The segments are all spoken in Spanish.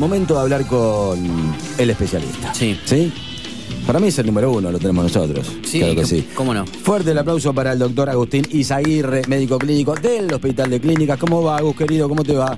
momento de hablar con el especialista. Sí. ¿Sí? Para mí es el número uno, lo tenemos nosotros. Sí, claro que sí. cómo no. Fuerte el aplauso para el doctor Agustín Izaguirre, médico clínico del Hospital de Clínicas. ¿Cómo va, Agus, querido? ¿Cómo te va?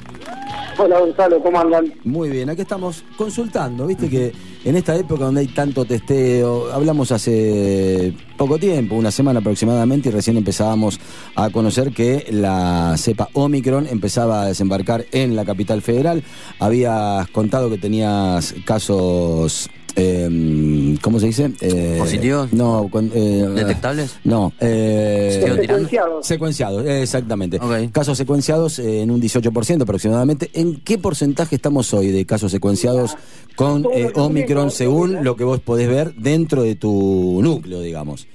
Hola Gonzalo, ¿cómo andan? Muy bien, aquí estamos consultando, viste que en esta época donde hay tanto testeo, hablamos hace poco tiempo, una semana aproximadamente, y recién empezábamos a conocer que la cepa Omicron empezaba a desembarcar en la capital federal. Habías contado que tenías casos... eh, ¿Cómo se dice? Eh, ¿Positivos? No, con- eh, ¿Detectables? No. Eh. Secuenciados. Secuenciados, exactamente. Casos secuenciados en un 18% aproximadamente. ¿En qué porcentaje estamos hoy de casos secuenciados con Todo eh, Omicron según lo que vos podés ver dentro de tu núcleo, digamos?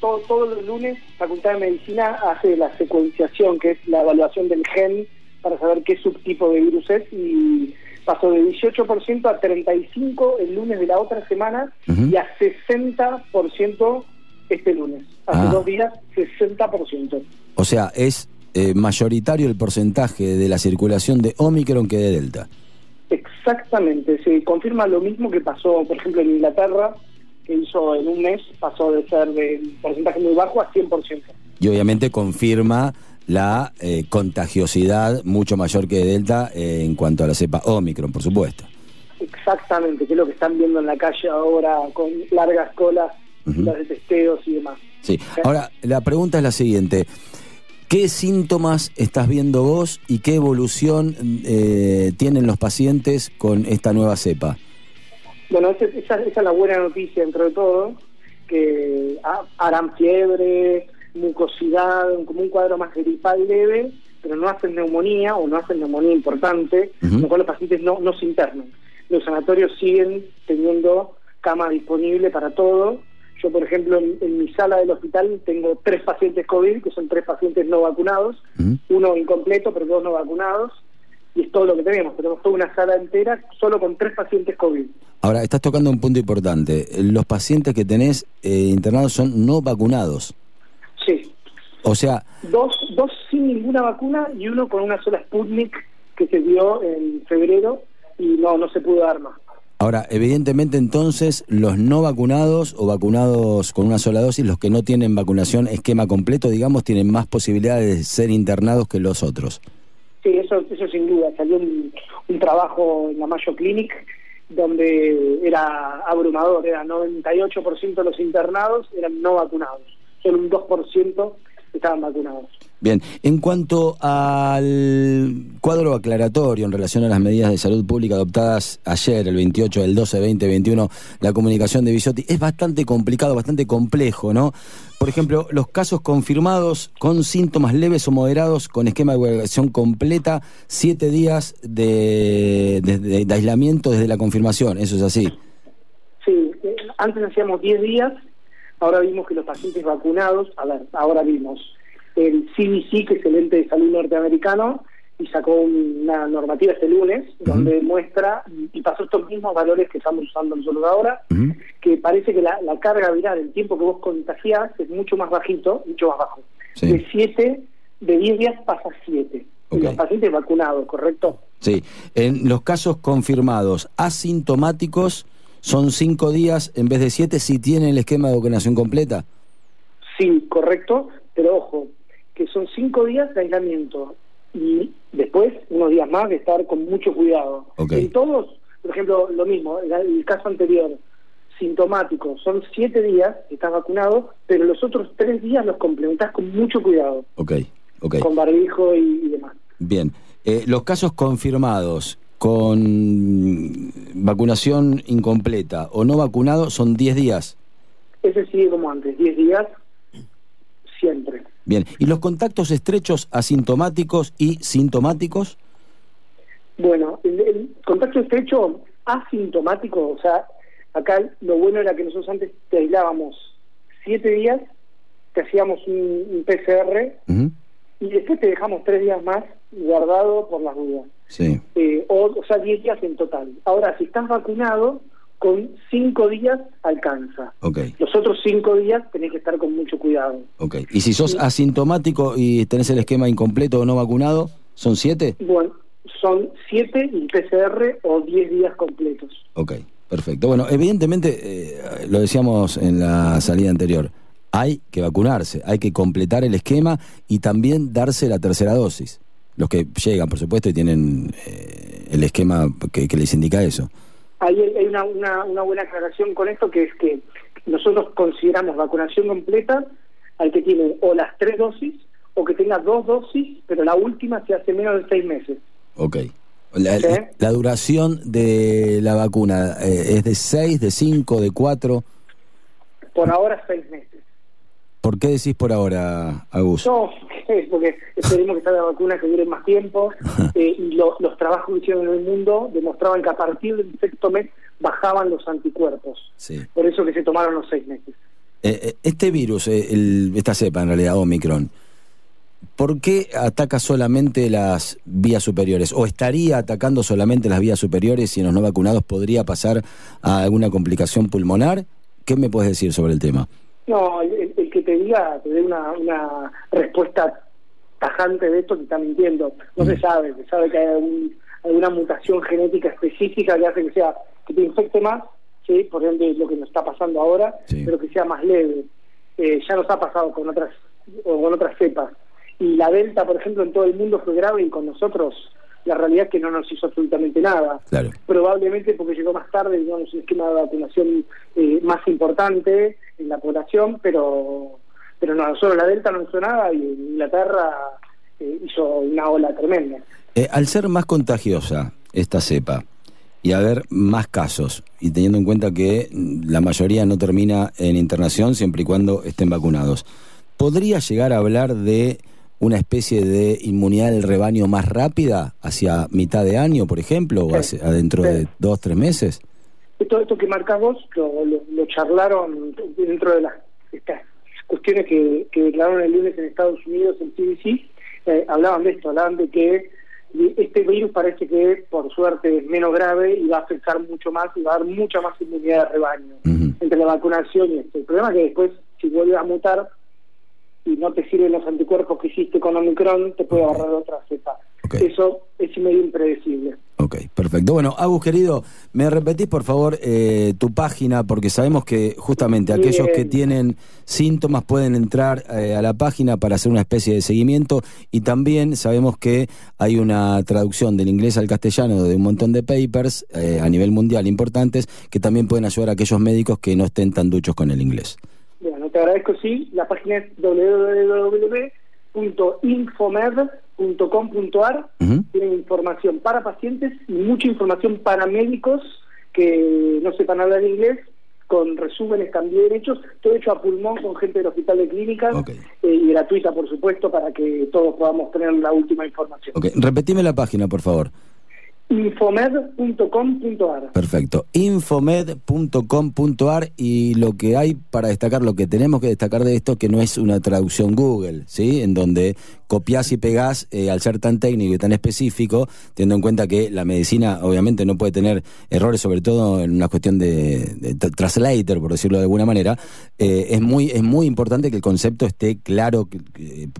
Todo- todos los lunes, Facultad de Medicina hace la secuenciación, que es la evaluación del gen para saber qué subtipo de virus es, y pasó de 18% a 35% el lunes de la otra semana y a 60% este lunes. Hace Ah. dos días, 60%. O sea, es eh, mayoritario el porcentaje de la circulación de Omicron que de Delta. Exactamente, se confirma lo mismo que pasó, por ejemplo, en Inglaterra, que hizo en un mes, pasó de ser de porcentaje muy bajo a 100%. Y obviamente confirma la eh, contagiosidad mucho mayor que de Delta eh, en cuanto a la cepa Omicron, por supuesto. Exactamente, que es lo que están viendo en la calle ahora con largas colas, las de testeos y demás. Sí. Ahora, la pregunta es la siguiente. ¿Qué síntomas estás viendo vos y qué evolución eh, tienen los pacientes con esta nueva cepa? Bueno, esa, esa- es la buena noticia dentro de todo, que ha- harán fiebre, mucosidad, como un cuadro más gripal leve, pero no hacen neumonía o no hacen neumonía importante, Ujú. con lo cual los pacientes no, no se internan. Los sanatorios siguen teniendo cama disponible para todo. Yo, por ejemplo, en, en mi sala del hospital tengo tres pacientes COVID, que son tres pacientes no vacunados, uno incompleto, pero dos no vacunados, y es todo lo que tenemos. Tenemos toda una sala entera solo con tres pacientes COVID. Ahora, estás tocando un punto importante. Los pacientes que tenés eh, internados son no vacunados. O sea, dos, dos sin ninguna vacuna y uno con una sola Sputnik que se dio en febrero y no, no se pudo dar más. ahora, evidentemente entonces los no vacunados o vacunados con una sola dosis, los que no tienen vacunación esquema completo, digamos, tienen más posibilidades de ser internados que los otros. Sí, eso, eso sin duda. Salió un, un trabajo en la Mayo Clinic donde era abrumador, era 98% de los internados eran no vacunados, solo un 2% estaban vacunados. Bien, en cuanto al cuadro aclaratorio en relación a las medidas de salud pública adoptadas ayer, el 28 del 12 2021, la comunicación de Bisotti, es bastante complicado, bastante complejo, ¿no? Por ejemplo, los casos confirmados con síntomas leves o moderados con esquema de evaluación completa, siete días de, de- de- de aislamiento desde la confirmación, eso es así. Sí, eh, antes hacíamos 10 días, ahora vimos que los pacientes vacunados, a ver, ahora vimos el CDC, que es el ente de salud norteamericano, y sacó una normativa este lunes donde muestra, y pasó estos mismos valores que estamos usando nosotros ahora, Ujú. que parece que la, la carga viral, el tiempo que vos contagiás, es mucho más bajito, mucho más bajo. Sí. De 7, de 10 días pasa 7. Ok. Los pacientes vacunados, ¿correcto? Sí, en los casos confirmados asintomáticos son cinco días en vez de siete si tienen el esquema de vacunación completa. Sí, correcto, pero ojo, que son cinco días de aislamiento y después unos días más de estar con mucho cuidado. En todos, por ejemplo, lo mismo, el, el caso anterior, sintomático, son siete días que estás vacunado, pero los otros tres días los complementás con mucho cuidado, Ok, ok. con barbijo y, y demás. Bien. Eh, los casos confirmados con vacunación incompleta o no vacunados son 10 días. Ese sigue como antes, 10 días siempre. Bien. ¿Y los contactos estrechos asintomáticos y sintomáticos? Bueno, el, el contacto estrecho asintomático, o sea, acá lo bueno era que nosotros antes te aislábamos siete días, te hacíamos un, un PCR y después te dejamos tres días más guardado por las dudas. Sí. Eh, o, o sea, diez días en total. Ahora, si estás vacunado, con cinco días alcanza. Ok, Los otros cinco días tenés que estar con mucho cuidado. ok. ¿Y si sos asintomático y tenés el esquema incompleto o no vacunado, son 7? Bueno, son 7 y PCR o 10 días completos. Ok, perfecto. Bueno, evidentemente, eh, lo decíamos en la salida anterior, hay que vacunarse, hay que completar el esquema y también darse la tercera dosis. Los que llegan, por supuesto, y tienen eh, el esquema que, les indica eso. Ahí hay una, una, una buena aclaración con esto, que es que nosotros consideramos vacunación completa al que tiene o las tres dosis o que tenga dos dosis, pero la última se hace menos de seis meses. Ok. La, duración de la vacuna eh, es de seis, de cinco, de cuatro. Por ahora seis meses. ¿Por qué decís por ahora, Agus? No, porque esperemos que esta la vacuna que dure más tiempo eh, y los trabajos que hicieron en el mundo demostraban que a partir del sexto mes bajaban los anticuerpos. Sí. Por eso que se tomaron los seis meses. Eh, este virus, el, esta cepa en realidad, Omicron, ¿por qué ataca solamente las vías superiores? ¿O estaría atacando solamente las vías superiores y en los no vacunados podría pasar a alguna complicación pulmonar? ¿Qué me puedes decir sobre el tema? No, el, que te diga, te dé una, respuesta tajante de esto, te está mintiendo. No se mm. sabe, se sabe que hay alguna mutación genética específica que hace que sea que te infecte más, sí, por ejemplo, lo que nos está pasando ahora, pero que sea más leve. Eh, ya nos ha pasado con otras o con otras cepas y la delta, por ejemplo, en todo el mundo fue grave y con nosotros la realidad es que no nos hizo absolutamente nada. Probablemente porque llegó más tarde, digamos, un esquema de vacunación eh, más importante en la población, pero pero no, solo la Delta no hizo nada y Inglaterra eh, hizo una ola tremenda. Eh, al ser más contagiosa esta cepa y haber más casos, y teniendo en cuenta que la mayoría no termina en internación siempre y cuando estén vacunados, ¿podría llegar a hablar de una especie de inmunidad del rebaño más rápida hacia mitad de año, por ejemplo, o hacia, dentro de dos, tres meses? Todo esto que marcas vos lo, charlaron dentro de las estas cuestiones que, que declararon el lunes en Estados Unidos, en CDC, eh, hablaban de esto, hablaban de que este virus parece que por suerte es menos grave y va a afectar mucho más y va a dar mucha más inmunidad de rebaño entre la vacunación y esto. El problema es que después, si vuelve a mutar, y no te sirven los anticuerpos que hiciste con Omicron, te puede agarrar otra cepa. Eso es medio impredecible. Ok, perfecto. Bueno, Agus, querido, ¿me repetís por favor eh, tu página? Porque sabemos que justamente aquellos que tienen síntomas pueden entrar eh, a la página para hacer una especie de seguimiento y también sabemos que hay una traducción del inglés al castellano de un montón de papers eh, a nivel mundial importantes que también pueden ayudar a aquellos médicos que no estén tan duchos con el inglés. Te agradezco, sí. La página es www.infomed.com.ar. Tienen información para pacientes y mucha información para médicos que no sepan hablar inglés, con resúmenes también hechos, todo hecho a pulmón con gente del Hospital de Clínicas eh, y gratuita, por supuesto, para que todos podamos tener la última información. Repetime la página, por favor infomed.com.ar. Perfecto, infomed.com.ar y lo que hay para destacar, lo que tenemos que destacar de esto, que no es una traducción Google, ¿sí? En donde copias y pegás eh, al ser tan técnico y tan específico, teniendo en cuenta que la medicina obviamente no puede tener errores, sobre todo en una cuestión de, translator, por decirlo de alguna manera, eh, es, muy, es muy importante que el concepto esté claro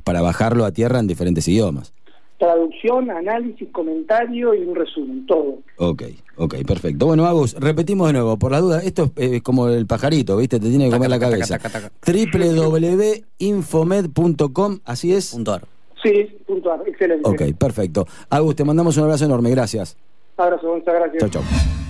para bajarlo a tierra en diferentes idiomas traducción, análisis, comentario y un resumen, todo. Ok, ok, perfecto. Bueno, Agus, repetimos de nuevo, por la duda, esto es, como el pajarito, ¿viste? Te tiene que comer la cabeza. www.infomed.com, ¿así es? Punto ar. Sí, punto ar, excelente. Ok, perfecto. Agus, te mandamos un abrazo enorme, gracias. Abrazo, muchas gracias. Chau, chau.